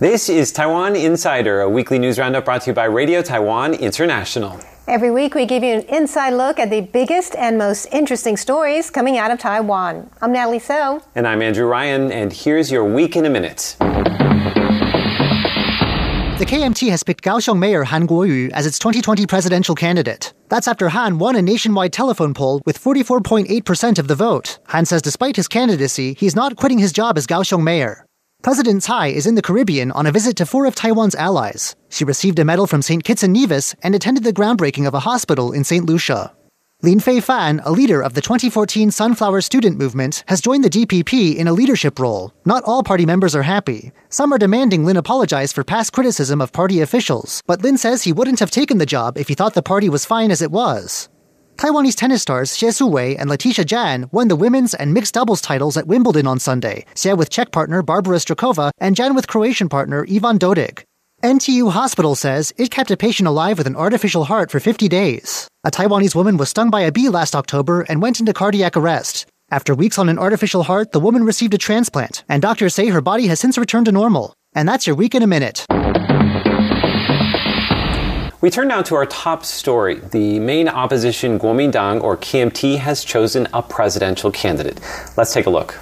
This is Taiwan Insider, a weekly news roundup brought to you by Radio Taiwan International. Every week, we give you an inside look at the biggest and most interesting stories coming out of Taiwan. I'm Natalie So. And I'm Andrew Ryan, and here's your week in a minute. The KMT has picked Kaohsiung Mayor Han Kuo-yu as its 2020 presidential candidate. That's after Han won a nationwide telephone poll with 44.8% of the vote. Han says despite his candidacy, he's not quitting his job as Kaohsiung Mayor. President Tsai is in the Caribbean on a visit to four of Taiwan's allies. She received a medal from St. Kitts and Nevis and attended the groundbreaking of a hospital in St. Lucia. Lin Fei Fan, a leader of the 2014 Sunflower Student Movement, has joined the DPP in a leadership role. Not all party members are happy. Some are demanding Lin apologize for past criticism of party officials, but Lin says he wouldn't have taken the job if he thought the party was fine as it was. Taiwanese tennis stars Xie Suwei and Latisha Chan won the women's and mixed doubles titles at Wimbledon on Sunday, Xie with Czech partner Barbora Strycova and Chan with Croatian partner Ivan Dodig. NTU Hospital says it kept a patient alive with an artificial heart for 50 days. A Taiwanese woman was stung by a bee last October and went into cardiac arrest. After weeks on an artificial heart, the woman received a transplant, and doctors say her body has since returned to normal. And that's your week in a minute. We turn now to our top story. The main opposition Kuomintang, or KMT, has chosen a presidential candidate. Let's take a look.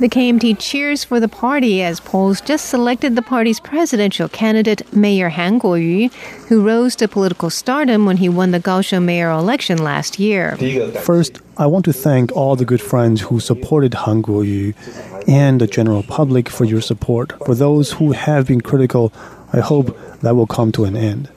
The KMT cheers for the party as polls just selected the party's presidential candidate, Mayor Han Kuo-yu, who rose to political stardom when he won the Kaohsiung mayoral election last year. First, I want to thank all the good friends who supported Han Kuo-yu and the general public for your support. For those who have been critical, I hope that will come to an end.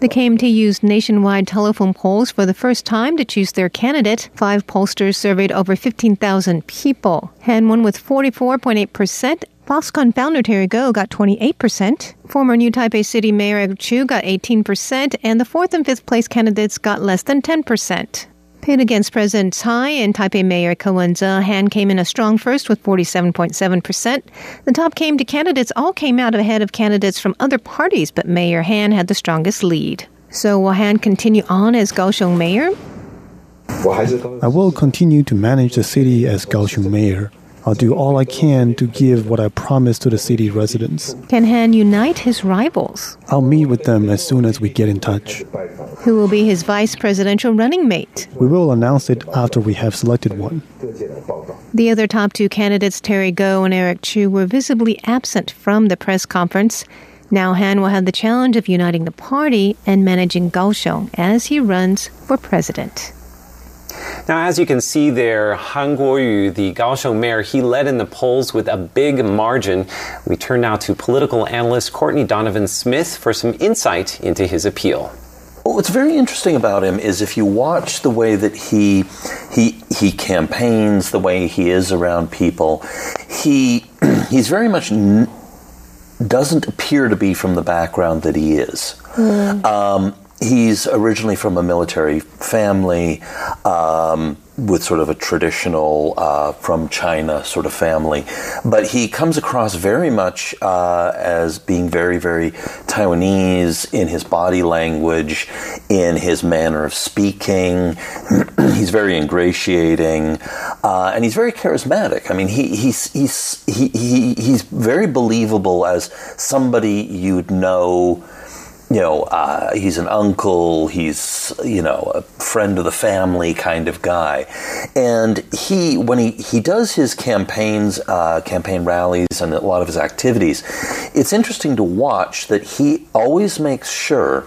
The KMT used nationwide telephone polls for the first time to choose their candidate. Five pollsters surveyed over 15,000 people. Han won with 44.8%. Foxconn founder Terry Gou got 28%. Former New Taipei City Mayor Chu got 18%, and the fourth and fifth place candidates got less than 10%. Pit against President Tsai and Taipei Mayor Wen-je, Han came in a strong first with 47.7%. The top came to candidates all came out ahead of candidates from other parties, but Mayor Han had the strongest lead. So will Han continue on as Kaohsiung mayor? I will continue to manage the city as Kaohsiung mayor. I'll do all I can to give what I promised to the city residents. Can Han unite his rivals? I'll meet with them as soon as we get in touch. Who will be his vice presidential running mate? We will announce it after we have selected one. The other top two candidates, Terry Gou and Eric Chu, were visibly absent from the press conference. Now Han will have the challenge of uniting the party and managing Kaohsiung as he runs for president. Now, as you can see there, Han Kuo-yu, the Kaohsiung mayor, he led in the polls with a big margin. We turn now to political analyst Courtney Donovan Smith for some insight into his appeal. Well, what's very interesting about him is if you watch the way that he he he campaigns, the way he is around people, he he's very much n- doesn't appear to be from the background that he is. Mm. Um, he's originally from a military family um, with sort of a traditional uh, from China sort of family, but he comes across very much uh, as being very, very Taiwanese in his body language, in his manner of speaking. he's very ingratiating, uh, and he's very charismatic. I mean, he, he's he's he, he, he's very believable as somebody you'd know you know, uh, he's an uncle, he's, you know, a friend of the family kind of guy. And he, when he, he does his campaigns, uh, campaign rallies, and a lot of his activities, it's interesting to watch that he always makes sure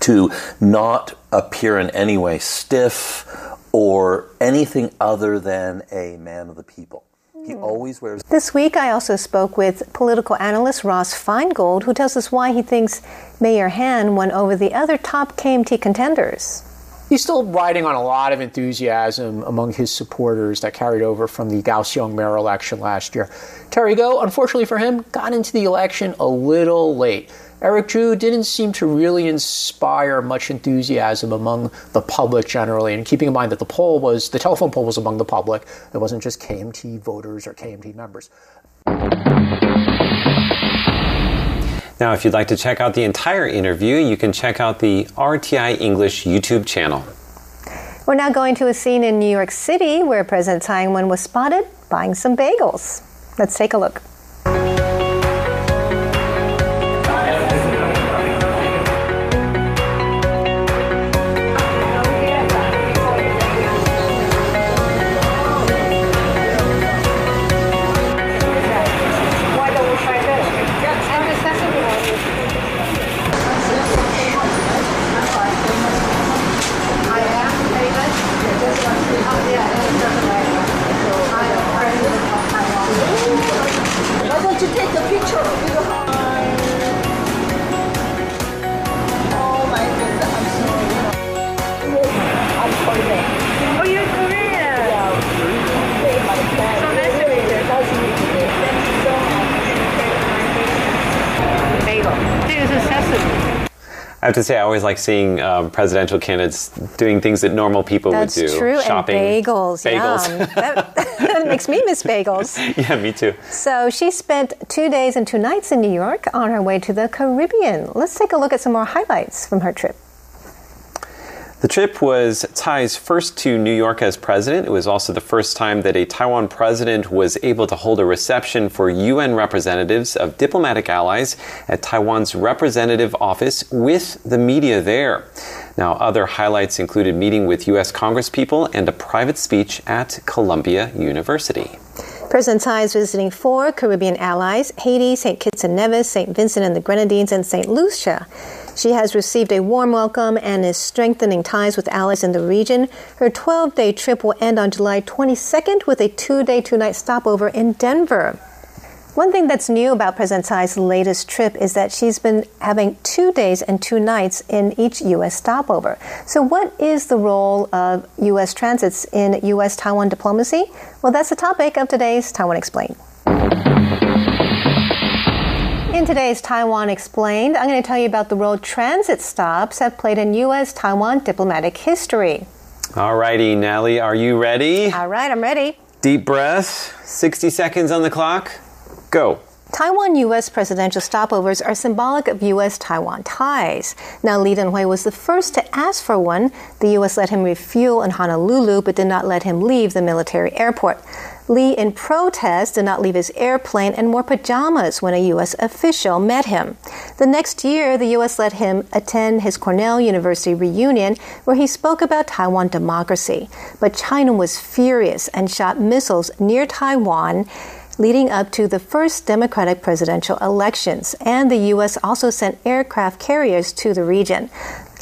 to not appear in any way stiff or anything other than a man of the people. He always wears. This week, I also spoke with political analyst Ross Feingold, who tells us why he thinks Mayor Han won over the other top KMT contenders. He's still riding on a lot of enthusiasm among his supporters that carried over from the Kaohsiung mayor election last year. Terry Gou, unfortunately for him, got into the election a little late. Eric Chu didn't seem to really inspire much enthusiasm among the public generally. And keeping in mind that the poll was, the telephone poll was among the public, it wasn't just KMT voters or KMT members. Now, if you'd like to check out the entire interview, you can check out the RTI English YouTube channel. We're now going to a scene in New York City where President Tsai Ing-wen was spotted buying some bagels. Let's take a look. I have to say, I always like seeing um, presidential candidates doing things that normal people That's would do. true. Shopping. And bagels. Bagels. That, that makes me miss bagels. yeah, me too. So she spent two days and two nights in New York on her way to the Caribbean. Let's take a look at some more highlights from her trip. The trip was Tsai's first to New York as president. It was also the first time that a Taiwan president was able to hold a reception for UN representatives of diplomatic allies at Taiwan's representative office with the media there. Now, other highlights included meeting with U.S. congresspeople and a private speech at Columbia University. President Tsai is visiting four Caribbean allies Haiti, St. Kitts and Nevis, St. Vincent and the Grenadines, and St. Lucia. She has received a warm welcome and is strengthening ties with allies in the region. Her 12 day trip will end on July 22nd with a two day, two night stopover in Denver. One thing that's new about President Tsai's latest trip is that she's been having two days and two nights in each U.S. stopover. So, what is the role of U.S. transits in U.S. Taiwan diplomacy? Well, that's the topic of today's Taiwan Explained. In today's Taiwan Explained, I'm going to tell you about the role transit stops have played in U.S. Taiwan diplomatic history. All righty, Nally, are you ready? All right, I'm ready. Deep breath, 60 seconds on the clock. Go. Taiwan U.S. presidential stopovers are symbolic of U.S. Taiwan ties. Now, Lee Teng-hui was the first to ask for one. The U.S. let him refuel in Honolulu, but did not let him leave the military airport. Lee, in protest, did not leave his airplane and wore pajamas when a U.S. official met him. The next year, the U.S. let him attend his Cornell University reunion, where he spoke about Taiwan democracy. But China was furious and shot missiles near Taiwan leading up to the first Democratic presidential elections, and the U.S. also sent aircraft carriers to the region.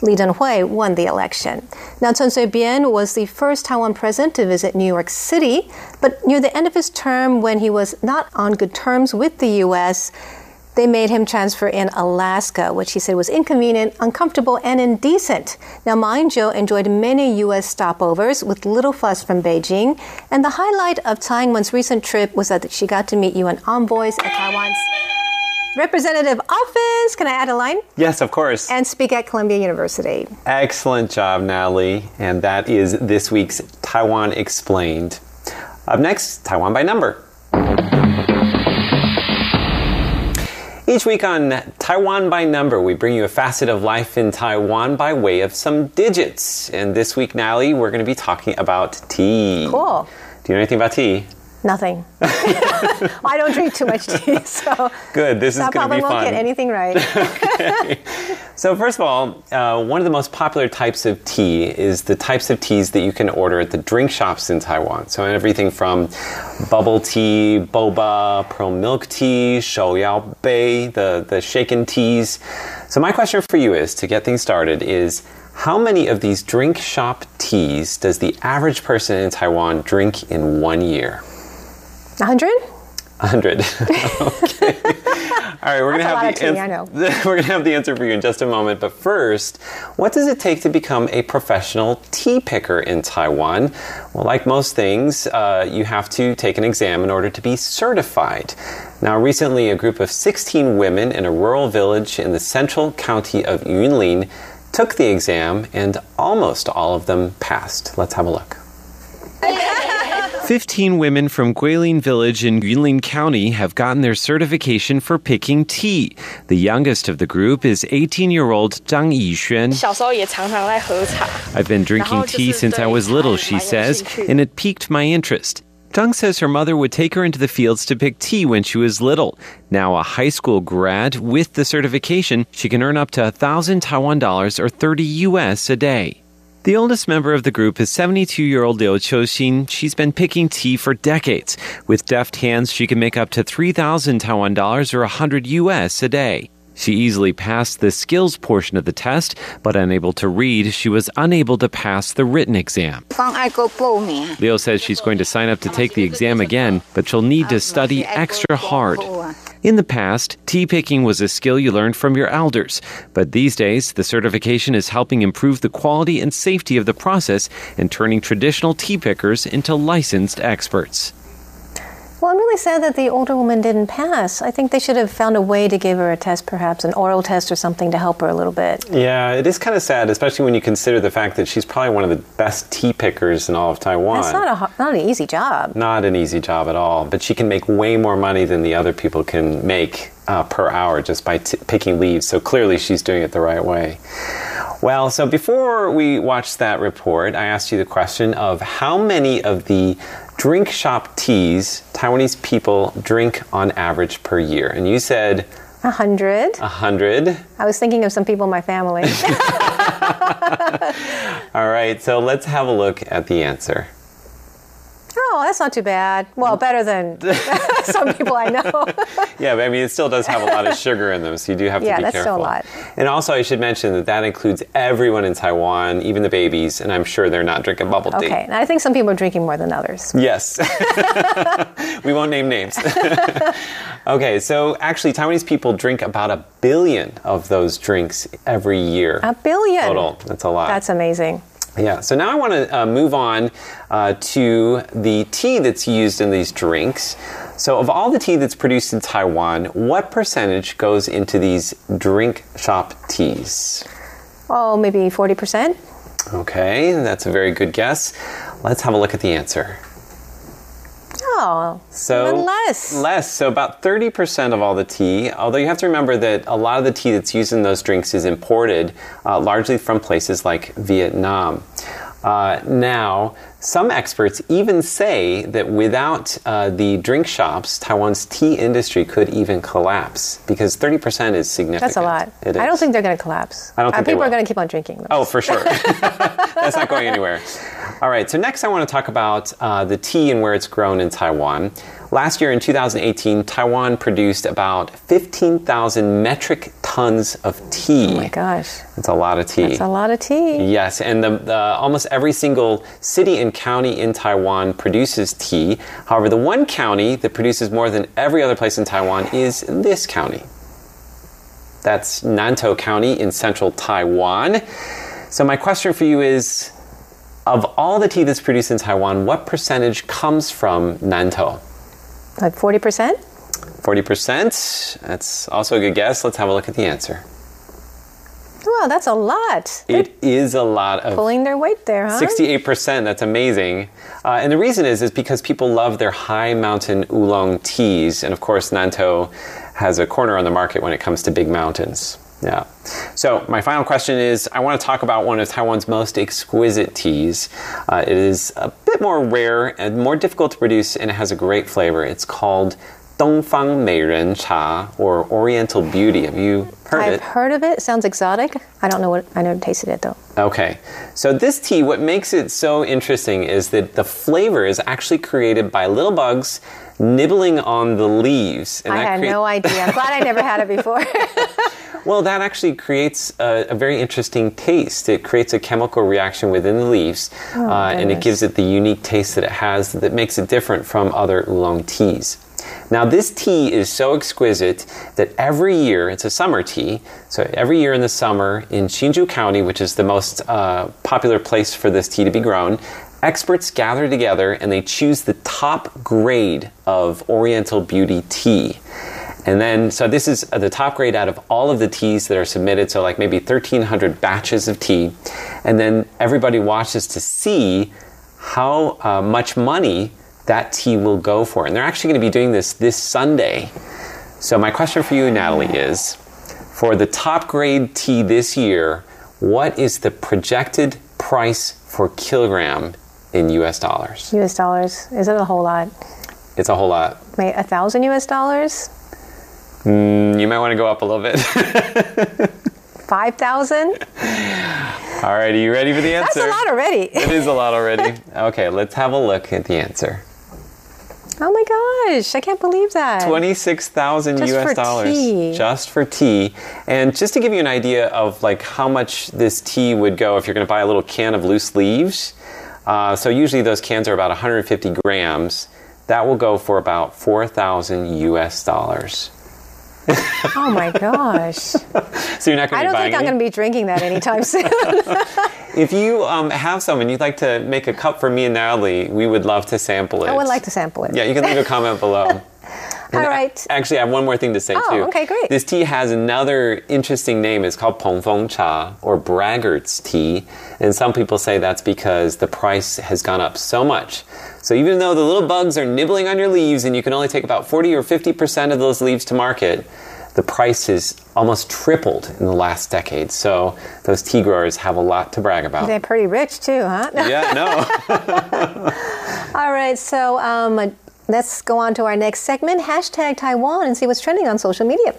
Lee Teng-hui won the election. Now, Chen Shui-bian was the first Taiwan president to visit New York City, but near the end of his term, when he was not on good terms with the U.S., they made him transfer in Alaska, which he said was inconvenient, uncomfortable, and indecent. Now, Ma Ying-jeou enjoyed many U.S. stopovers with little fuss from Beijing, and the highlight of Tsai Ing-wen's recent trip was that she got to meet UN envoys at Taiwan's representative office. Can I add a line? Yes, of course. And speak at Columbia University. Excellent job, Natalie. And that is this week's Taiwan Explained. Up next, Taiwan by number. Each week on Taiwan by Number, we bring you a facet of life in Taiwan by way of some digits. And this week, Natalie, we're going to be talking about tea. Cool. Do you know anything about tea? Nothing. I don't drink too much tea, so Good. This is going to probably be won't get anything right. So, first of all, uh, one of the most popular types of tea is the types of teas that you can order at the drink shops in Taiwan. So, everything from bubble tea, boba, pearl milk tea, shouyao bei, the, the shaken teas. So, my question for you is to get things started is how many of these drink shop teas does the average person in Taiwan drink in one year? 100? 100. okay. All right, we're going to have the of tea, I we're going to have the answer for you in just a moment, but first, what does it take to become a professional tea picker in Taiwan? Well, like most things, uh, you have to take an exam in order to be certified. Now, recently, a group of 16 women in a rural village in the central county of Yunlin took the exam, and almost all of them passed. Let's have a look. 15 women from Guilin Village in Yunlin County have gotten their certification for picking tea. The youngest of the group is 18 year old Zhang Yixuan. I've been drinking tea since I was little, she says, and it piqued my interest. Zhang says her mother would take her into the fields to pick tea when she was little. Now a high school grad with the certification, she can earn up to 1,000 Taiwan dollars or 30 US a day. The oldest member of the group is 72 year old Liu Choxin. She's been picking tea for decades. With deft hands, she can make up to 3,000 Taiwan dollars or 100 US a day. She easily passed the skills portion of the test, but unable to read, she was unable to pass the written exam. Liu says she's going to sign up to take the exam again, but she'll need to study extra hard. In the past, tea picking was a skill you learned from your elders, but these days, the certification is helping improve the quality and safety of the process and turning traditional tea pickers into licensed experts. Well, I'm really sad that the older woman didn't pass. I think they should have found a way to give her a test, perhaps an oral test or something to help her a little bit. Yeah, it is kind of sad, especially when you consider the fact that she's probably one of the best tea pickers in all of Taiwan. That's not a not an easy job. Not an easy job at all, but she can make way more money than the other people can make uh, per hour just by t- picking leaves. So clearly she's doing it the right way. Well, so before we watched that report, I asked you the question of how many of the drink shop teas Taiwanese people drink on average per year. And you said A hundred. a 100. I was thinking of some people in my family. All right, so let's have a look at the answer. Oh, that's not too bad. Well, better than some people I know. Yeah, but I mean, it still does have a lot of sugar in them, so you do have to Yeah, be careful. Yeah, that's still a lot. And also, I should mention that that includes everyone in Taiwan, even the babies, and I'm sure they're not drinking bubble tea. Okay, and I think some people are drinking more than others. Yes. we won't name names. okay, so actually, Taiwanese people drink about a billion of those drinks every year. A billion. Total. That's a lot. That's amazing. Yeah, so now I want to uh, move on uh, to the tea that's used in these drinks. So, of all the tea that's produced in Taiwan, what percentage goes into these drink shop teas? Oh, maybe 40%? Okay, that's a very good guess. Let's have a look at the answer. Oh, So even less. Less. So about 30% of all the tea, although you have to remember that a lot of the tea that's used in those drinks is imported uh, largely from places like Vietnam. Uh, now, some experts even say that without uh, the drink shops, Taiwan's tea industry could even collapse because 30% is significant. That's a lot. I don't think they're going to collapse. I don't Uh, think they people are going to keep on drinking them. Oh, for sure. That's not going anywhere. All right, so next I want to talk about uh, the tea and where it's grown in Taiwan. Last year in 2018, Taiwan produced about 15,000 metric tons of tea. Oh my gosh, That's a lot of tea. that's a lot of tea. Yes, and the, the, almost every single city and county in Taiwan produces tea. However, the one county that produces more than every other place in Taiwan is this county. That's Nantou County in central Taiwan. So, my question for you is of all the tea that's produced in Taiwan, what percentage comes from Nantou? Like 40%? 40%? That's also a good guess. Let's have a look at the answer. Wow, that's a lot. They're It is a lot of pulling their weight there, huh? 68%, that's amazing. Uh, and the reason is is because people love their high mountain oolong teas. And of course, Nantou has a corner on the market when it comes to big mountains. Yeah. So, my final question is I want to talk about one of Taiwan's most exquisite teas. Uh, it is a bit more rare and more difficult to produce, and it has a great flavor. It's called Dongfang Meiren Cha, or Oriental Beauty. Have you heard of it? I've it? heard of it. Sounds exotic. I don't know what. I never tasted it though. Okay, so this tea, what makes it so interesting is that the flavor is actually created by little bugs nibbling on the leaves. And I had no idea. I'm glad I never had it before. Well, that actually creates a, a very interesting taste. It creates a chemical reaction within the leaves, uh, and it Oh, gives it the unique taste that it has that makes it different from other oolong teas. Now, this tea is so exquisite that every year, it's a summer tea, so every year in the summer in Hsinchu County, which is the most uh, popular place for this tea to be grown, experts gather together and they choose the top grade of Oriental Beauty tea. And then, so this is uh, the top grade out of all of the teas that are submitted, so like maybe 1,300 batches of tea. And then everybody watches to see how uh, much money that tea will go for. And they're actually going to be doing this this Sunday. So, my question for you, Natalie, is for the top grade tea this year, what is the projected price for kilogram in US dollars? U.S. dollars. Is it a whole lot? It's a whole lot. A thousand U.S. dollars? Mm, You might want to go up a little bit. Five thousand? All right, are you ready for the answer? That's a lot already. It is a lot already. Okay, let's have a look at the answer. Oh my gosh! I can't believe that. Twenty-six thousand Just U.S. for dollars tea. just for tea. And just to give you an idea of like how much this tea would go if you're going to buy a little can of loose leaves. Uh, so usually those cans are about 150 grams. That will go for about 4,000 U.S. dollars. Oh my gosh! So you're not going to I don't think I'm going to be drinking that anytime soon. if you um, have some and you'd like to make a cup for me and Natalie, we would love to sample it. I would like to sample it. Yeah, you can leave a comment below. All right. Actually, I have one more thing to say Oh, too. okay, great. This tea has another interesting name. It's called Peng Feng Cha or Braggart's tea, and some people say that's because the price has gone up so much. So even though the little bugs are nibbling on your leaves, and you can only take about forty or fifty percent of those leaves to market, the price has almost tripled in the last decade. So those tea growers have a lot to brag about. They're pretty rich too, huh? yeah, no. All right, so um, let's go on to our next segment hashtag Taiwan and see what's trending on social media.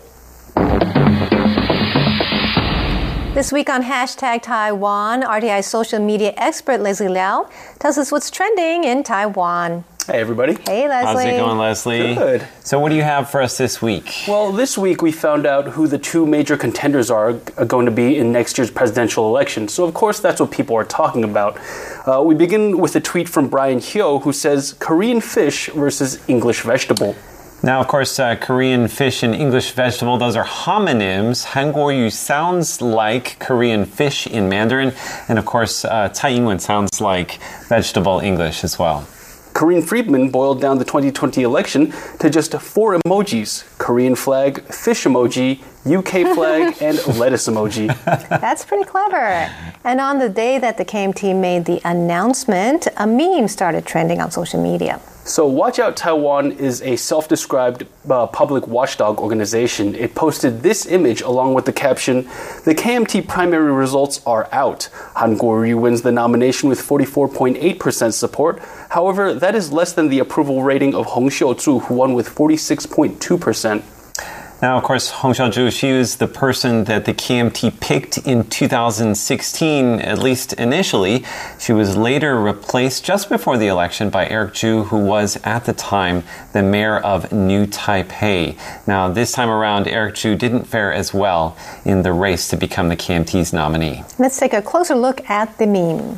This week on hashtag Taiwan, RTI social media expert Leslie Liao tells us what's trending in Taiwan. Hey, everybody. Hey, Leslie. How's it going, Leslie? Good. So, what do you have for us this week? Well, this week we found out who the two major contenders are g- going to be in next year's presidential election. So, of course, that's what people are talking about. Uh, we begin with a tweet from Brian Hyo who says Korean fish versus English vegetable. Now, of course, uh, Korean fish and English vegetable, those are homonyms. Hanguoyu sounds like Korean fish in Mandarin. And of course, uh, Tsai Ing-wen sounds like vegetable English as well. Corinne Friedman boiled down the 2020 election to just four emojis Korean flag, fish emoji, UK flag, and lettuce emoji. That's pretty clever. And on the day that the KMT made the announcement, a meme started trending on social media. So, Watch Out Taiwan is a self described uh, public watchdog organization. It posted this image along with the caption The KMT primary results are out. Han Kuo-yu wins the nomination with 44.8% support. However, that is less than the approval rating of Hong Xiu-chu, who won with 46.2%. Now, of course, Hong Xiu-chu, she was the person that the KMT picked in 2016, at least initially. She was later replaced just before the election by Eric Chu, who was at the time the mayor of New Taipei. Now, this time around, Eric Chu didn't fare as well in the race to become the KMT's nominee. Let's take a closer look at the meme.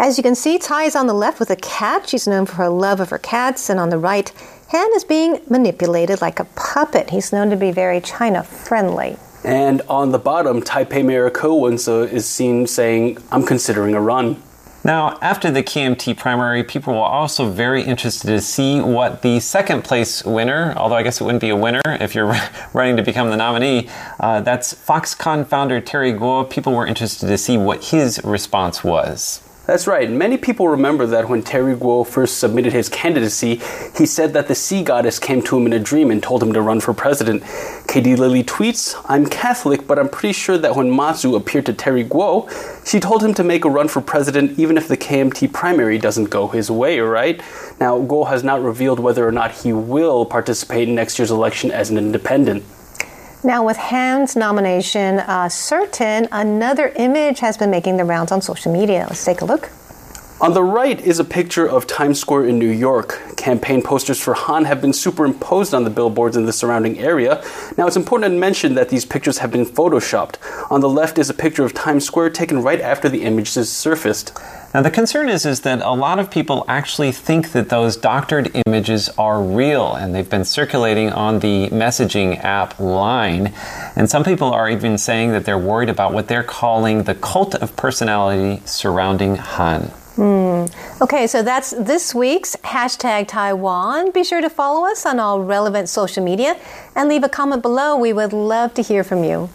As you can see, Tsai is on the left with a cat. She's known for her love of her cats. And on the right, Han is being manipulated like a puppet. He's known to be very China friendly. And on the bottom, Taipei Mayor Ko Wen-je is seen saying, I'm considering a run. Now, after the KMT primary, people were also very interested to see what the second place winner, although I guess it wouldn't be a winner if you're running to become the nominee, uh, that's Foxconn founder Terry Gou. People were interested to see what his response was. That's right. Many people remember that when Terry Gou first submitted his candidacy, he said that the sea goddess came to him in a dream and told him to run for president. KD Lilly tweets, I'm Catholic, but I'm pretty sure that when Mazu appeared to Terry Gou, she told him to make a run for president even if the KMT primary doesn't go his way, right? Now, Gou has not revealed whether or not he will participate in next year's election as an independent. Now, with Han's nomination uh, certain, another image has been making the rounds on social media. Let's take a look. On the right is a picture of Times Square in New York. Campaign posters for Han have been superimposed on the billboards in the surrounding area. Now, it's important to mention that these pictures have been photoshopped. On the left is a picture of Times Square taken right after the images surfaced. Now, the concern is, is that a lot of people actually think that those doctored images are real, and they've been circulating on the messaging app Line. And some people are even saying that they're worried about what they're calling the cult of personality surrounding Han. Hmm. Okay, so that's this week's hashtag Taiwan. Be sure to follow us on all relevant social media and leave a comment below. We would love to hear from you.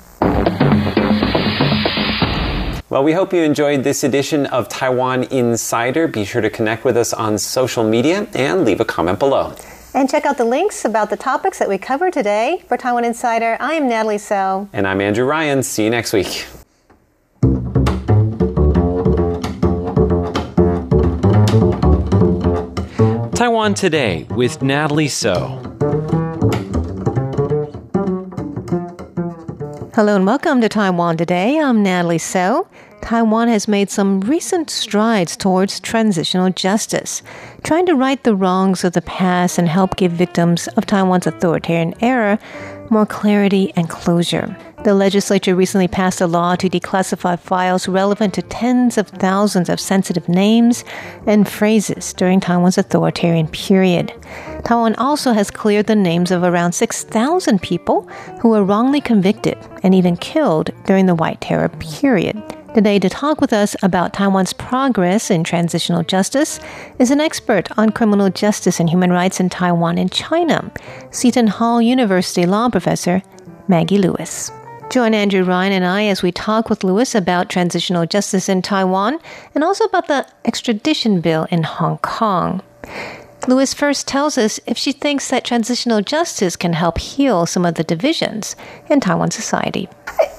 Well, we hope you enjoyed this edition of Taiwan Insider. Be sure to connect with us on social media and leave a comment below. And check out the links about the topics that we covered today. For Taiwan Insider, I am Natalie So. And I'm Andrew Ryan. See you next week. Taiwan Today with Natalie So. Hello and welcome to Taiwan Today. I'm Natalie So. Taiwan has made some recent strides towards transitional justice, trying to right the wrongs of the past and help give victims of Taiwan's authoritarian era more clarity and closure. The legislature recently passed a law to declassify files relevant to tens of thousands of sensitive names and phrases during Taiwan's authoritarian period. Taiwan also has cleared the names of around 6,000 people who were wrongly convicted and even killed during the White Terror period. Today, to talk with us about Taiwan's progress in transitional justice, is an expert on criminal justice and human rights in Taiwan and China, Seton Hall University law professor Maggie Lewis. Join Andrew Ryan and I as we talk with Lewis about transitional justice in Taiwan and also about the extradition bill in Hong Kong. Lewis first tells us if she thinks that transitional justice can help heal some of the divisions in Taiwan society.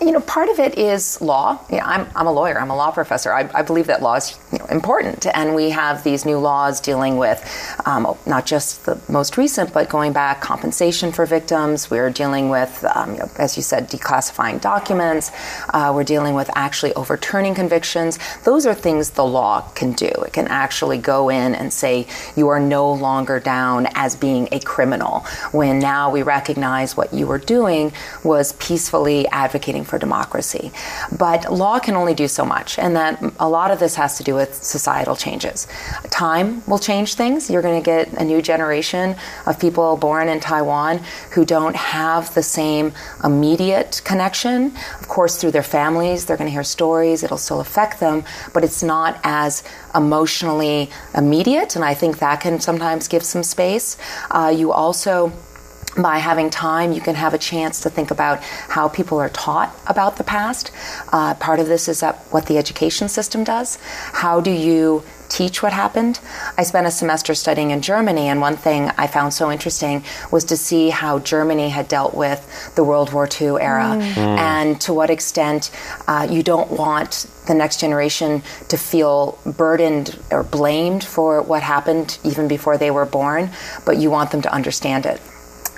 You know, part of it is law. I'm, I'm a lawyer, I'm a law professor. I, I believe that law is you know, important. And we have these new laws dealing with um, not just the most recent, but going back compensation for victims. We're dealing with, um, you know, as you said, declassifying documents. Uh, we're dealing with actually overturning convictions. Those are things the law can do. It can actually go in and say, you are no longer down as being a criminal, when now we recognize what you were doing was peacefully advocating for democracy. But law can only do so much, and that a lot of this has to do with societal changes. Time will change things. You're going to get a new generation of people born in Taiwan who don't have the same immediate connection. Of course, through their families, they're going to hear stories, it'll still affect them, but it's not as emotionally immediate, and I think that can sometimes give some space. Uh, you also by having time, you can have a chance to think about how people are taught about the past. Uh, part of this is what the education system does. How do you teach what happened? I spent a semester studying in Germany, and one thing I found so interesting was to see how Germany had dealt with the World War II era mm. and to what extent uh, you don't want the next generation to feel burdened or blamed for what happened even before they were born, but you want them to understand it.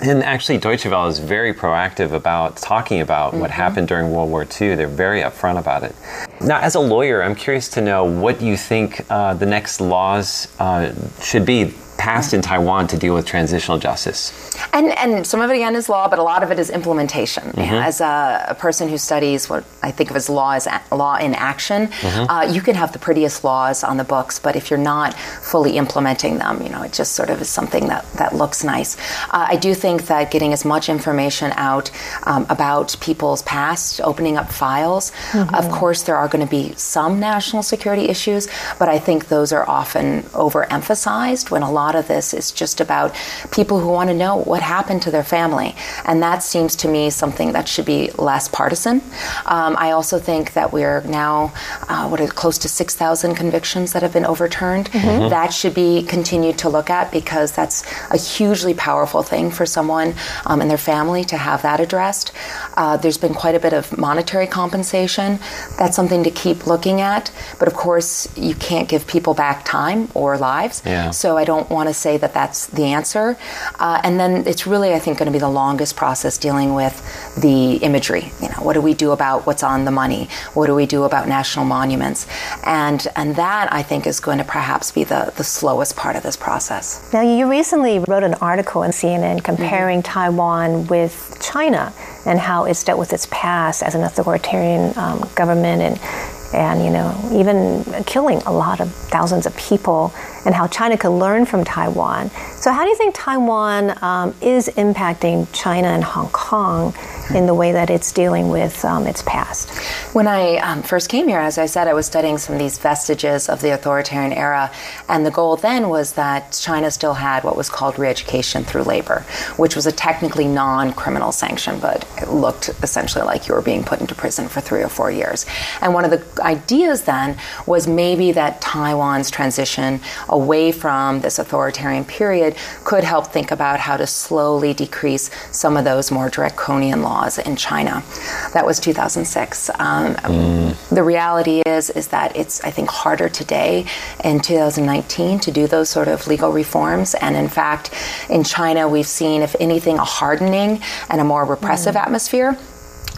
And actually, Deutsche Welle is very proactive about talking about mm-hmm. what happened during World War II. They're very upfront about it. Now, as a lawyer, I'm curious to know what you think uh, the next laws uh, should be passed in Taiwan to deal with transitional justice? And, and some of it again is law, but a lot of it is implementation. Mm-hmm. As a, a, person who studies what I think of as law as a, law in action, mm-hmm. uh, you can have the prettiest laws on the books, but if you're not fully implementing them, you know, it just sort of is something that, that looks nice. Uh, I do think that getting as much information out um, about people's past, opening up files, mm-hmm. of course, there are going to be some national security issues, but I think those are often overemphasized when a lot lot of this is just about people who want to know what happened to their family. And that seems to me something that should be less partisan. Um, I also think that we're now, uh, what are close to 6,000 convictions that have been overturned. Mm-hmm. That should be continued to look at because that's a hugely powerful thing for someone um, and their family to have that addressed. Uh, there's been quite a bit of monetary compensation. That's something to keep looking at. But of course, you can't give people back time or lives. Yeah. So I don't want want to say that that's the answer. Uh, and then it's really, I think, going to be the longest process dealing with the imagery. You know, what do we do about what's on the money? What do we do about national monuments? And and that I think is going to perhaps be the, the slowest part of this process. Now, you recently wrote an article in CNN comparing mm-hmm. Taiwan with China and how it's dealt with its past as an authoritarian um, government and and you know even killing a lot of thousands of people and how China could learn from Taiwan. So how do you think Taiwan um, is impacting China and Hong Kong in the way that it's dealing with um, its past? When I um, first came here, as I said, I was studying some of these vestiges of the authoritarian era, and the goal then was that China still had what was called re-education through labor, which was a technically non-criminal sanction, but it looked essentially like you were being put into prison for three or four years. And one of the ideas then was maybe that Taiwan's transition away from this authoritarian period could help think about how to slowly decrease some of those more draconian laws in China. That was 2006. Um, mm. The reality is is that it's I think harder today in 2019 to do those sort of legal reforms. And in fact, in China, we've seen, if anything, a hardening and a more repressive mm. atmosphere.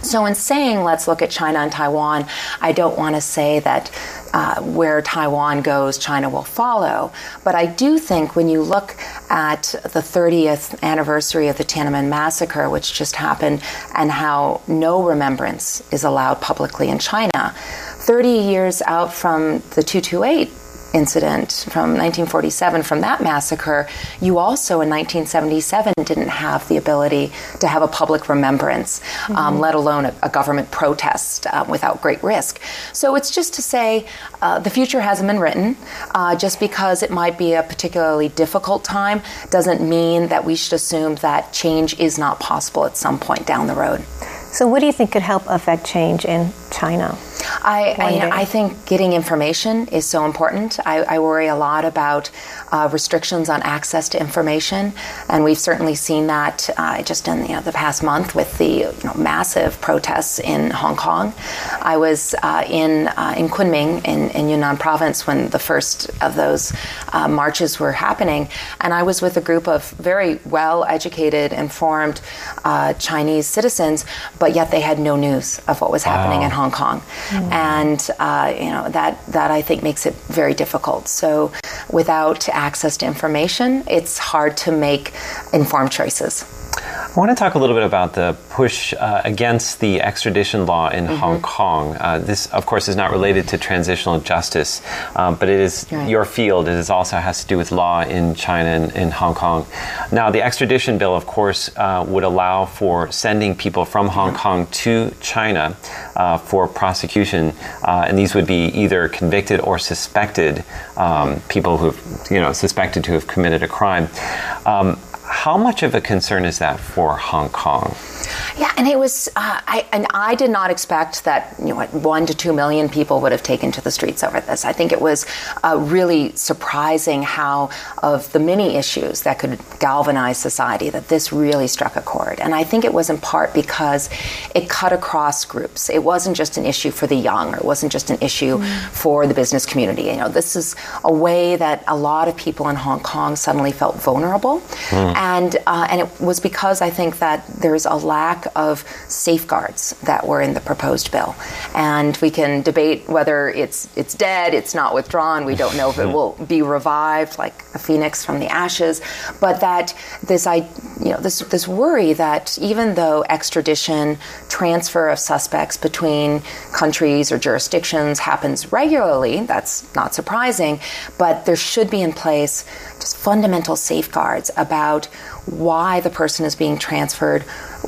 So, in saying let's look at China and Taiwan, I don't want to say that uh, where Taiwan goes, China will follow. But I do think when you look at the 30th anniversary of the Tiananmen massacre, which just happened, and how no remembrance is allowed publicly in China, 30 years out from the 228 incident from 1947, from that massacre, you also in 1977 didn't have the ability to have a public remembrance, mm-hmm. um, let alone a, a government protest uh, without great risk. So it's just to say uh, the future hasn't been written. Uh, just because it might be a particularly difficult time doesn't mean that we should assume that change is not possible at some point down the road. So, what do you think could help affect change in China? I, I, I, think getting information is so important. I, I worry a lot about uh, restrictions on access to information, and we've certainly seen that uh, just in you know, the past month with the you know, massive protests in Hong Kong. I was uh, in uh, in Kunming in, in, Yunnan Province when the first of those uh, marches were happening, and I was with a group of very well-educated, informed uh, Chinese citizens, but yet they had no news of what was wow. happening in Hong Kong. Mm-hmm. And uh, you know that that I think makes it very difficult. So without access to information, it's hard to make informed choices. I want to talk a little bit about the push uh, against the extradition law in mm-hmm. Hong Kong. Uh, this, of course, is not related to transitional justice, um, but it is right. your field. It is also has to do with law in China and in Hong Kong. Now, the extradition bill, of course, uh, would allow for sending people from Hong Kong to China uh, for prosecution, uh, and these would be either convicted or suspected um, people who, you know, suspected to have committed a crime. Um, how much of a concern is that for Hong Kong? Yeah, and it was, uh, I, and I did not expect that you know what, one to two million people would have taken to the streets over this. I think it was uh, really surprising how of the many issues that could galvanize society that this really struck a chord. And I think it was in part because it cut across groups. It wasn't just an issue for the young, or it wasn't just an issue mm. for the business community. You know, this is a way that a lot of people in Hong Kong suddenly felt vulnerable, mm. and uh, and it was because I think that there's a lack of safeguards that were in the proposed bill. And we can debate whether it's it's dead, it's not withdrawn. We don't know if it mm-hmm. will be revived like a phoenix from the ashes. But that this I you know this this worry that even though extradition, transfer of suspects between countries or jurisdictions happens regularly, that's not surprising, but there should be in place just fundamental safeguards about why the person is being transferred,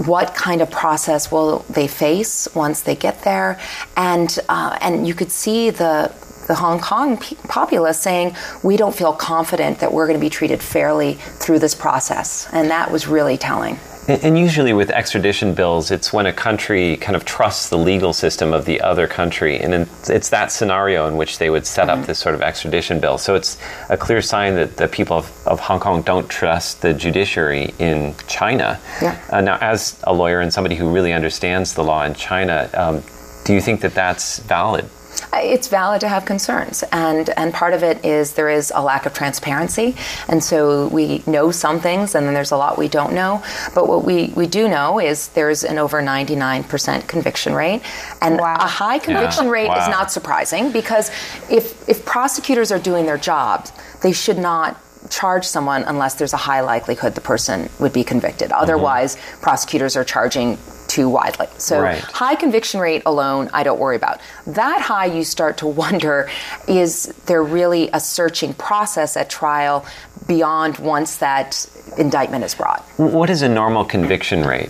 what kind of process will they face once they get there, and uh, and you could see the the Hong Kong populace saying we don't feel confident that we're going to be treated fairly through this process, and that was really telling. And usually with extradition bills, it's when a country kind of trusts the legal system of the other country. And it's that scenario in which they would set mm-hmm. up this sort of extradition bill. So it's a clear sign that the people of, of Hong Kong don't trust the judiciary in China. Yeah. Uh, now, as a lawyer and somebody who really understands the law in China, um, do you think that that's valid? It's valid to have concerns, and and part of it is there is a lack of transparency, and so we know some things, and then there's a lot we don't know. But what we we do know is there's an over 99% conviction rate, and wow. a high conviction yeah. rate wow. is not surprising because if if prosecutors are doing their jobs, they should not charge someone unless there's a high likelihood the person would be convicted. Mm-hmm. Otherwise, mm-hmm. prosecutors are charging too widely. So right. high conviction rate alone, I don't worry about. That high, you start to wonder, is there really a searching process at trial beyond once that indictment is brought? What is a normal conviction rate?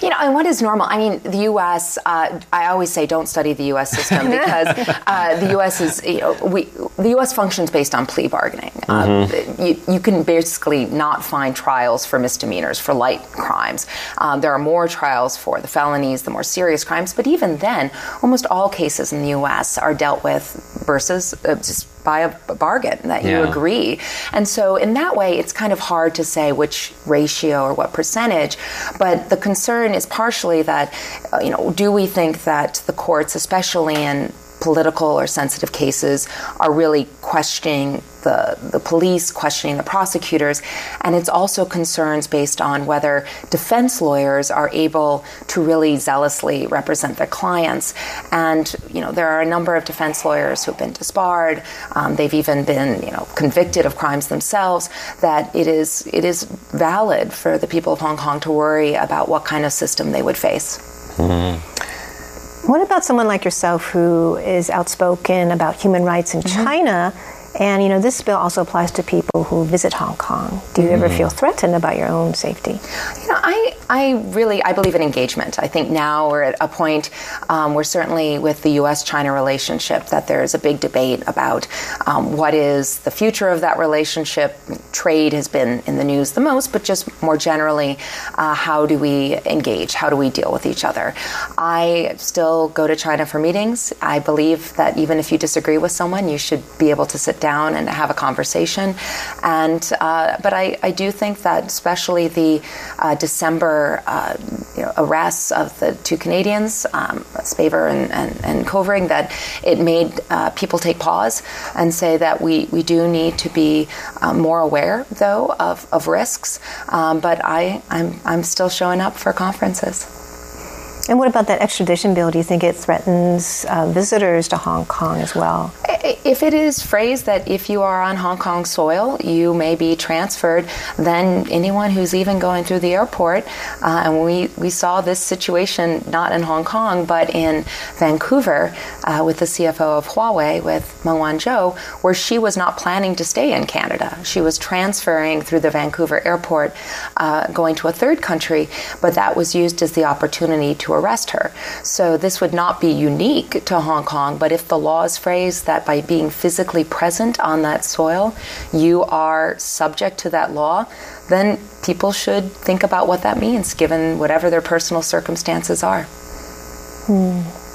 You know, and what is normal? I mean, the U.S. Uh, I always say don't study the U.S. system because uh, the U.S. is you know we the U.S. functions based on plea bargaining. Uh, mm-hmm. you, you, can basically not find trials for misdemeanors for light crimes. Um, there are more trials for the felonies, the more serious crimes. But even then, almost all cases in the U.S. are dealt with versus uh, just by a bargain that you agree. And so, in that way, it's kind of hard to say which ratio or what percentage. But the concern is partially that, uh, you know, do we think that the courts, especially in political or sensitive cases are really questioning the, the police, questioning the prosecutors, and it's also concerns based on whether defense lawyers are able to really zealously represent their clients. And you know, there are a number of defense lawyers who've been disbarred. Um, they've even been you know convicted of crimes themselves. That it is it is valid for the people of Hong Kong to worry about what kind of system they would face. Mm-hmm. What about someone like yourself who is outspoken about human rights in mm-hmm. China And you know, this bill also applies to people who visit Hong Kong. Do you ever feel threatened about your own safety? You know, I, I really I believe in engagement. I think now we're at a point um, where certainly with the U.S.-China relationship that there's a big debate about um, what is the future of that relationship. Trade has been in the news the most, but just more generally, uh, how do we engage? How do we deal with each other? I still go to China for meetings. I believe that even if you disagree with someone, you should be able to sit down and have a conversation. And uh, but I, I do think that especially the uh, December uh, you know, arrests of the two Canadians, um, Spavor and, and, and Kovrig, that it made uh, people take pause and say that we, we do need to be uh, more aware, though, of, of risks. Um, but I, I'm, I'm still showing up for conferences. And what about that extradition bill? Do you think it threatens uh, visitors to Hong Kong as well? If it is phrased that if you are on Hong Kong soil, you may be transferred, then anyone who's even going through the airport, uh, and we, we saw this situation not in Hong Kong, but in Vancouver uh, with the CFO of Huawei, with Meng Wanzhou, where she was not planning to stay in Canada. She was transferring through the Vancouver airport, uh, going to a third country, but that was used as the opportunity to arrest her. So this would not be unique to Hong Kong, but if the law is phrased that by being physically present on that soil, you are subject to that law, then people should think about what that means given whatever their personal circumstances are. Hmm.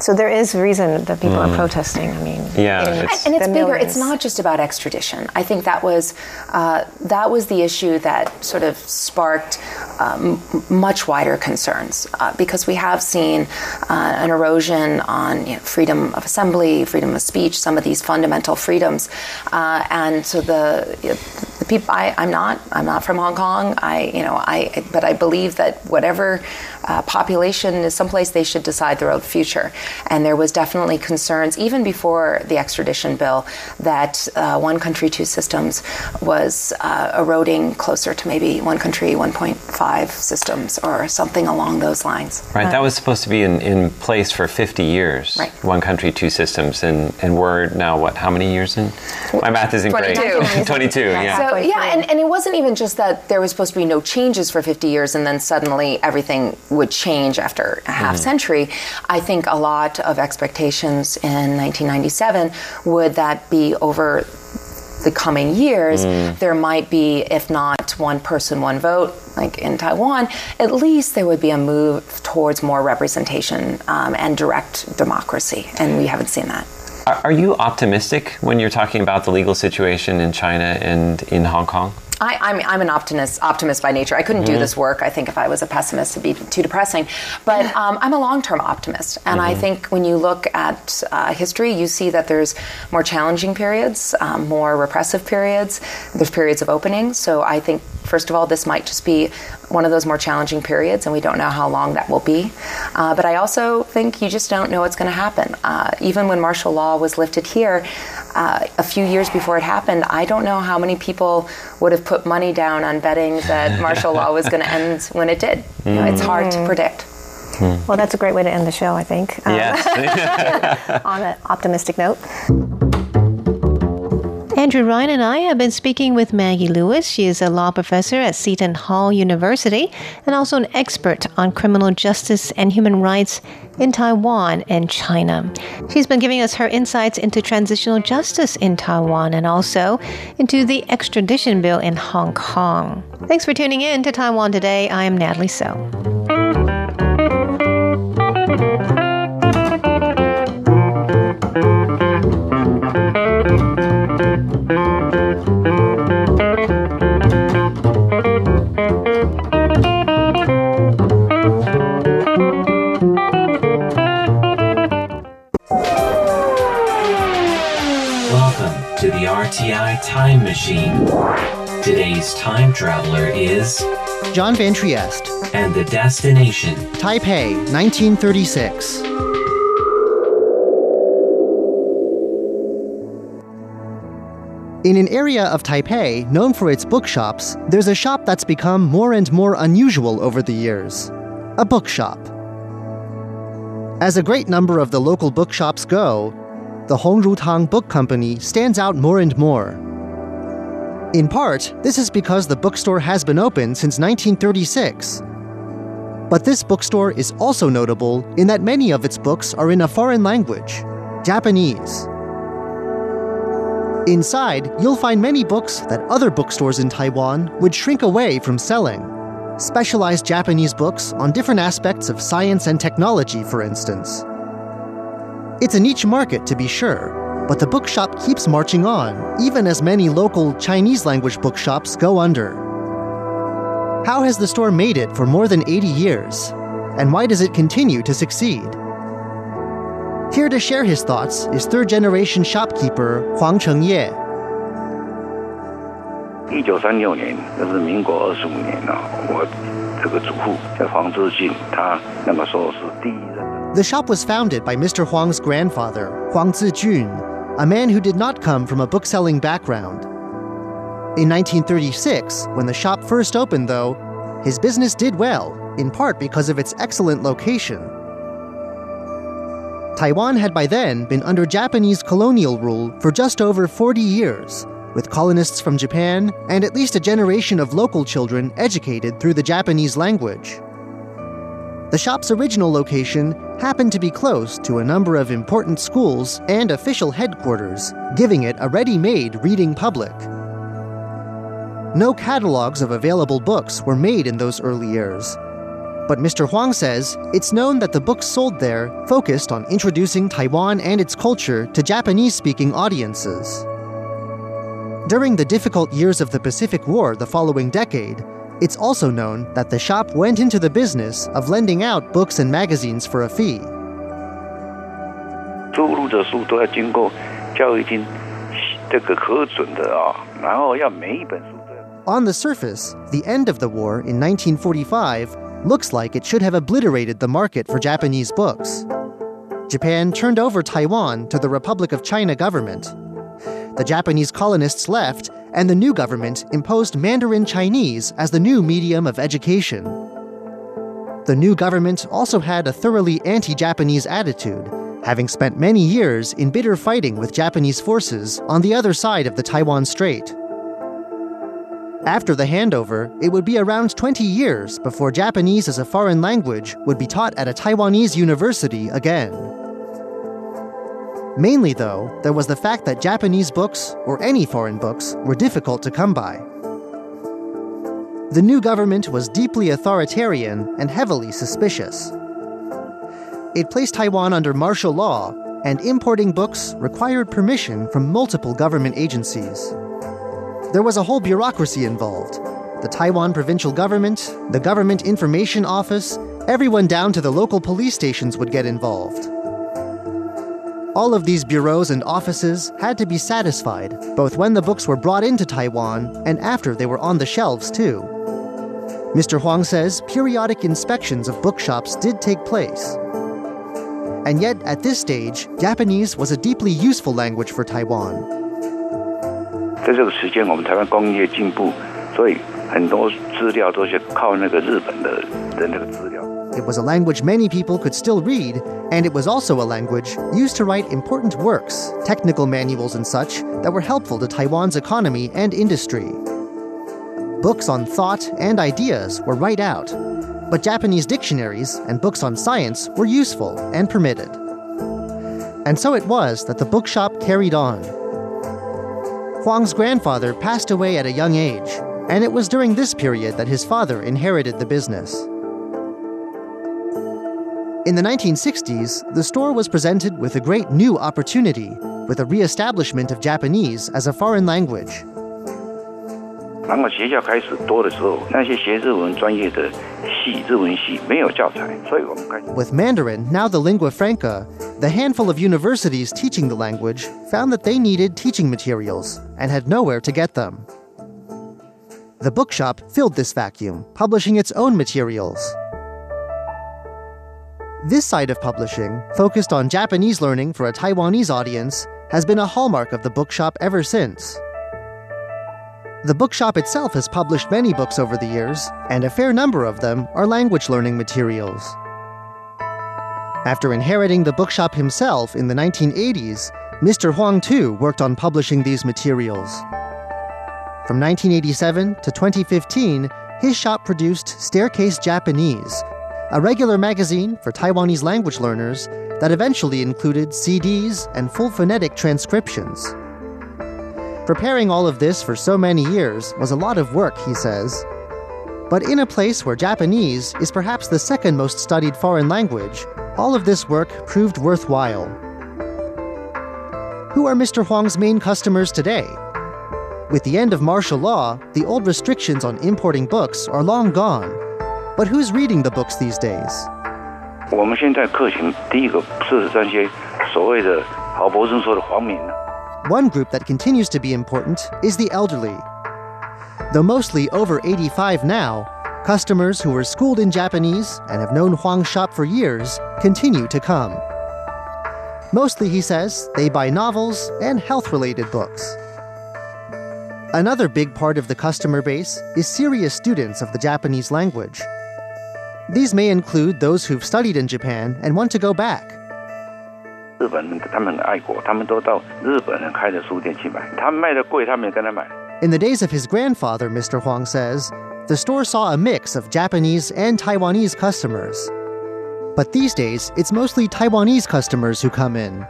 So there is reason that people mm. are protesting. I mean, yeah, it's, and it's bigger. Millions. It's not just about extradition. I think that was uh, that was the issue that sort of sparked um, much wider concerns uh, because we have seen uh, an erosion on you know, freedom of assembly, freedom of speech, some of these fundamental freedoms, uh, and so the, you know, the people. I, I'm not. I'm not from Hong Kong. I you know I but I believe that whatever uh, population is someplace they should decide their own future. And there was definitely concerns, even before the extradition bill, that uh, one country, two systems was uh, eroding closer to maybe one country, 1.5 systems, or something along those lines. Right, that was supposed to be in, in place for 50 years. Right. One country, two systems. And, and we're now, what, how many years in? My math isn't 22. great. 22, yeah. So, yeah, and, and it wasn't even just that there was supposed to be no changes for 50 years and then suddenly everything would change after a half mm. century. I think a lot of expectations in 1997 would that be over the coming years, mm. there might be, if not one person, one vote, like in Taiwan, at least there would be a move towards more representation um, and direct democracy. And we haven't seen that. Are you optimistic when you're talking about the legal situation in China and in Hong Kong? I, I'm, I'm an optimist optimist by nature. I couldn't mm-hmm. do this work. I think if I was a pessimist, it'd be too depressing. But um, I'm a long term optimist, and mm-hmm. I think when you look at uh, history, you see that there's more challenging periods, um, more repressive periods. There's periods of opening. So I think first of all, this might just be one of those more challenging periods, and we don't know how long that will be. Uh, but I also think you just don't know what's going to happen. Uh, even when martial law was lifted here, uh, a few years before it happened, I don't know how many people would have put money down on betting that martial law was going to end when it did. You know, it's hard to mm. predict. Well, that's a great way to end the show, I think. Um, yes. on an optimistic note. Andrew Ryan and I have been speaking with Maggie Lewis. She is a law professor at Seton Hall University and also an expert on criminal justice and human rights in Taiwan and China. She's been giving us her insights into transitional justice in Taiwan and also into the extradition bill in Hong Kong. Thanks for tuning in to Taiwan Today. I am Natalie Tso. RTI Time Machine. Today's time traveler is John Van Trieste. And the destination Taipei, 1936. In an area of Taipei known for its bookshops, there's a shop that's become more and more unusual over the years a bookshop. As a great number of the local bookshops go, the Hongrutang Book Company stands out more and more. In part, this is because the bookstore has been open since 1936. But this bookstore is also notable in that many of its books are in a foreign language, Japanese. Inside, you'll find many books that other bookstores in Taiwan would shrink away from selling. Specialized Japanese books on different aspects of science and technology, for instance. It's a niche market, to be sure, but the bookshop keeps marching on, even as many local Chinese language bookshops go under. How has the store made it for more than 80 years? And why does it continue to succeed? Here to share his thoughts is third generation shopkeeper Huang Chengye. 一九三六年，那是民国二十五年了、我这个祖父叫黄志俊，他那个时候是第一任的。 The shop was founded by Mr. Huang's grandfather, Huang Zijun, a man who did not come from a bookselling background. In 1936, when the shop first opened, though, his business did well, in part because of its excellent location. Taiwan had by then been under Japanese colonial rule for just over 40 years, with colonists from Japan and at least a generation of local children educated through the Japanese language. The shop's original location happened to be close to a number of important schools and official headquarters, giving it a ready made reading public. No catalogs of available books were made in those early years. But Mr. Huang says it's known that the books sold there focused on introducing Taiwan and its culture to Japanese speaking audiences. During the difficult years of the Pacific War the following decade, it's also known that the shop went into the business of lending out books and magazines for a fee. 出入的书都要经过教育厅这个核准的啊，然后要每一本书都要。 On the surface, the end of the war in 1945 looks like it should have obliterated the market for Japanese books. Japan turned over Taiwan to the Republic of China government. The Japanese colonists left, and the new government imposed Mandarin Chinese as the new medium of education. The new government also had a thoroughly anti Japanese attitude, having spent many years in bitter fighting with Japanese forces on the other side of the Taiwan Strait. After the handover, it would be around 20 years before Japanese as a foreign language would be taught at a Taiwanese university again. Mainly, though, there was the fact that Japanese books, or any foreign books, were difficult to come by. The new government was deeply authoritarian and heavily suspicious. It placed Taiwan under martial law, and importing books required permission from multiple government agencies. There was a whole bureaucracy involved the Taiwan provincial government, the Government Information Office, everyone down to the local police stations would get involved. All of these bureaus and offices had to be satisfied, both when the books were brought into Taiwan and after they were on the shelves, too. Mr. Huang says periodic inspections of bookshops did take place. And yet, at this stage, Japanese was a deeply useful language for Taiwan. 在这个时间，我们台湾工业进步，所以很多资料都是靠那个日本的的那个资料。 It was a language many people could still read, and it was also a language used to write important works, technical manuals, and such that were helpful to Taiwan's economy and industry. Books on thought and ideas were right out, but Japanese dictionaries and books on science were useful and permitted. And so it was that the bookshop carried on. Huang's grandfather passed away at a young age, and it was during this period that his father inherited the business. In the 1960s, the store was presented with a great new opportunity with the re-establishment of Japanese as a foreign language. 然后学校开始多的时候，那些学日文专业的系，日文系没有教材，所以我们开始 With Mandarin, now the lingua franca, the handful of universities teaching the language found that they needed teaching materials and had nowhere to get them. The bookshop filled this vacuum, publishing its own materials. This side of publishing, focused on Japanese learning for a Taiwanese audience, has been a hallmark of the bookshop ever since. The bookshop itself has published many books over the years, and a fair number of them are language learning materials. After inheriting the bookshop himself in the 1980s, Mr. Huang, too, worked on publishing these materials. From 1987 to 2015, his shop produced Staircase Japanese, a regular magazine for Taiwanese language learners that eventually included CDs and full phonetic transcriptions. Preparing all of this for so many years was a lot of work, he says. But in a place where Japanese is perhaps the second most studied foreign language, all of this work proved worthwhile. Who are Mr. Huang's main customers today? With the end of martial law, the old restrictions on importing books are long gone. But who's reading the books these days? 我们现在客群第一个是这些所谓的郝柏村说的黄民。 One group that continues to be important is the elderly. Though mostly over 85 now, customers who were schooled in Japanese and have known Huang's shop for years continue to come. Mostly, he says, they buy novels and health related books. Another big part of the customer base is serious students of the Japanese language. These may include those who've studied in Japan and want to go back. 日本人他们很爱国，他们都到日本人开的书店去买，他们卖的贵，他们也跟他买。 In the days of his grandfather, Mr. Huang says, the store saw a mix of Japanese and Taiwanese customers. But these days, it's mostly Taiwanese customers who come in.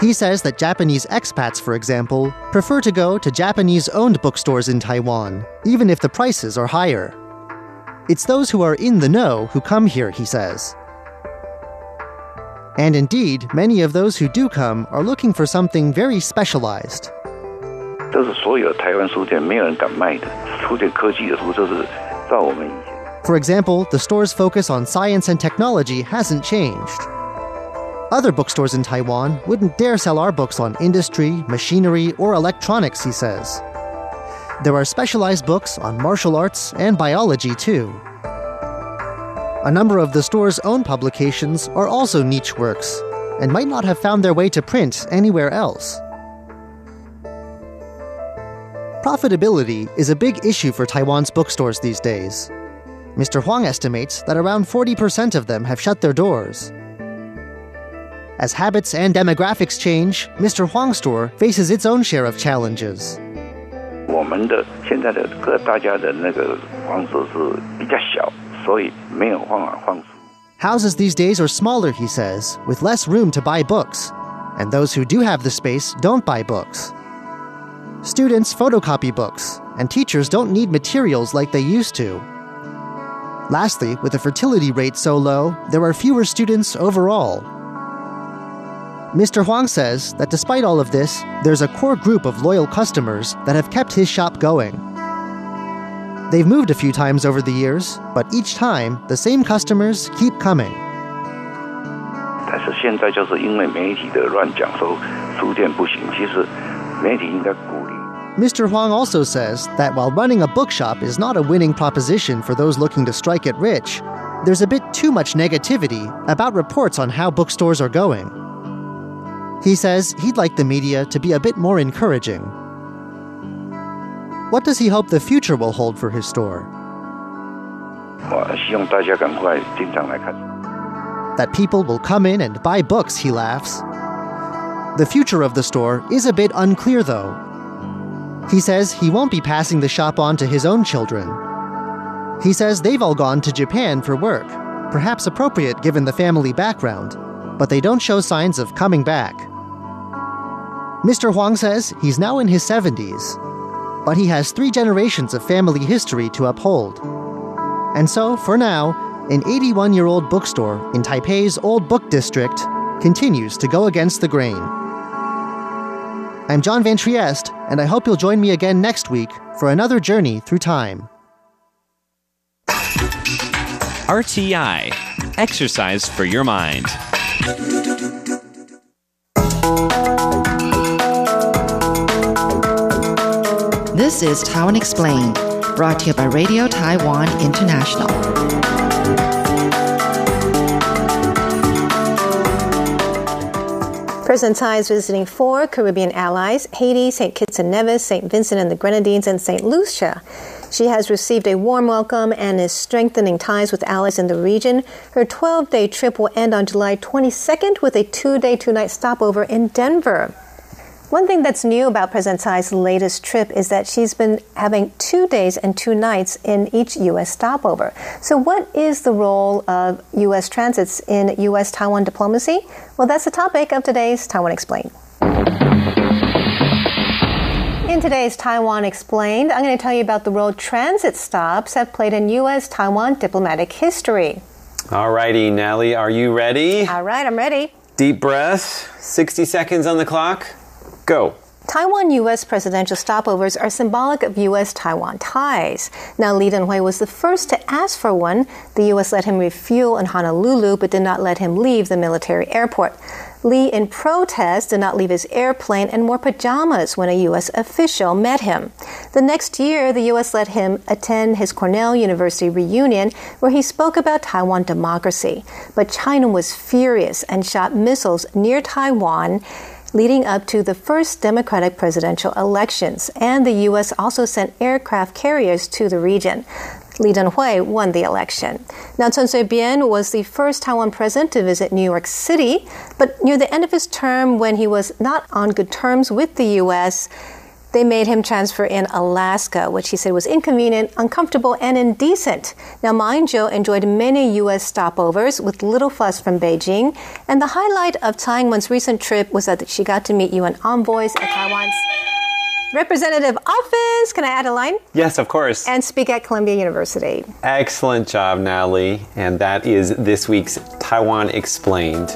He says that Japanese expats, for example, prefer to go to Japanese owned bookstores in Taiwan, even if the prices are higher. It's those who are in the know who come here, he says. And indeed, many of those who do come are looking for something very specialized. 这是所有台湾书店没有人敢卖的，书店科技的书，就是照我们以前。 For example, the store's focus on science and technology hasn't changed. Other bookstores in Taiwan wouldn't dare sell our books on industry, machinery, or electronics, he says. There are specialized books on martial arts and biology, too. A number of the store's own publications are also niche works and might not have found their way to print anywhere else. Profitability is a big issue for Taiwan's bookstores these days. Mr. Huang estimates that around 40% of them have shut their doors. As habits and demographics change, Mr. Huang's store faces its own share of challenges. 我们的现在的各大家的那个房子是比较小，所以没有办法放书。 Houses these days are smaller, he says, with less room to buy books, and those who do have the space don't buy books. Students photocopy books, and teachers don't need materials like they used to. Lastly, with the fertility rate so low, there are fewer students overall. Mr. Huang says that despite all of this, there's a core group of loyal customers that have kept his shop going. They've moved a few times over the years, but each time, the same customers keep coming. 但是现在就是因为媒体的乱讲说书店不行，其实媒体应该鼓励。 Mr. Huang also says that while running a bookshop is not a winning proposition for those looking to strike it rich, there's a bit too much negativity about reports on how bookstores are going. He says he'd like the media to be a bit more encouraging. What does he hope the future will hold for his store? That people will come in and buy books, he laughs. The future of the store is a bit unclear, though. He says he won't be passing the shop on to his own children. He says they've all gone to Japan for work, perhaps appropriate given the family background but they don't show signs of coming back. Mr. Huang says he's now in his 70s, but he has three generations of family history to uphold. And so, for now, an 81 year old bookstore in Taipei's Old Book District continues to go against the grain. I'm John Van Trieste, and I hope you'll join me again next week for another journey through time. RTI Exercise for Your Mind. This is Taiwan Explained, brought to you by Radio Taiwan International. President Tsai is visiting four Caribbean allies Haiti, St. Kitts and Nevis, St. Vincent and the Grenadines, and St. Lucia. She has received a warm welcome and is strengthening ties with allies in the region. Her 12 day trip will end on July 22nd with a two day, two night stopover in Denver. One thing that's new about President Tsai's latest trip is that she's been having two days and two nights in each U.S. stopover. So, what is the role of U.S. transits in U.S. Taiwan diplomacy? Well, that's the topic of today's Taiwan Explained. In today's Taiwan Explained, I'm going to tell you about the role transit stops have played in U.S. Taiwan diplomatic history. All righty, Nellie, are you ready? All right, I'm ready. Deep breath, 60 seconds on the clock. Go. Taiwan U.S. presidential stopovers are symbolic of U.S. Taiwan ties. Now, Lee Teng-hui was the first to ask for one. The U.S. let him refuel in Honolulu, but did not let him leave the military airport. Lee, in protest, did not leave his airplane and wore pajamas when a U.S. official met him. The next year, the U.S. let him attend his Cornell University reunion, where he spoke about Taiwan democracy. But China was furious and shot missiles near Taiwan leading up to the first Democratic presidential elections, and the U.S. also sent aircraft carriers to the region. Lee Teng-hui won the election. Now, Chen Shui-bian was the first Taiwan president to visit New York City, but near the end of his term, when he was not on good terms with the U.S., they made him transfer in Alaska, which he said was inconvenient, uncomfortable, and indecent. Now, Ma Ying-jeou enjoyed many U.S. stopovers with little fuss from Beijing, and the highlight of Tsai Ing-wen's recent trip was that she got to meet UN envoys at Taiwan's representative office. Can I add a line? Yes, of course. And speak at Columbia University. Excellent job, Natalie. And that is this week's Taiwan Explained.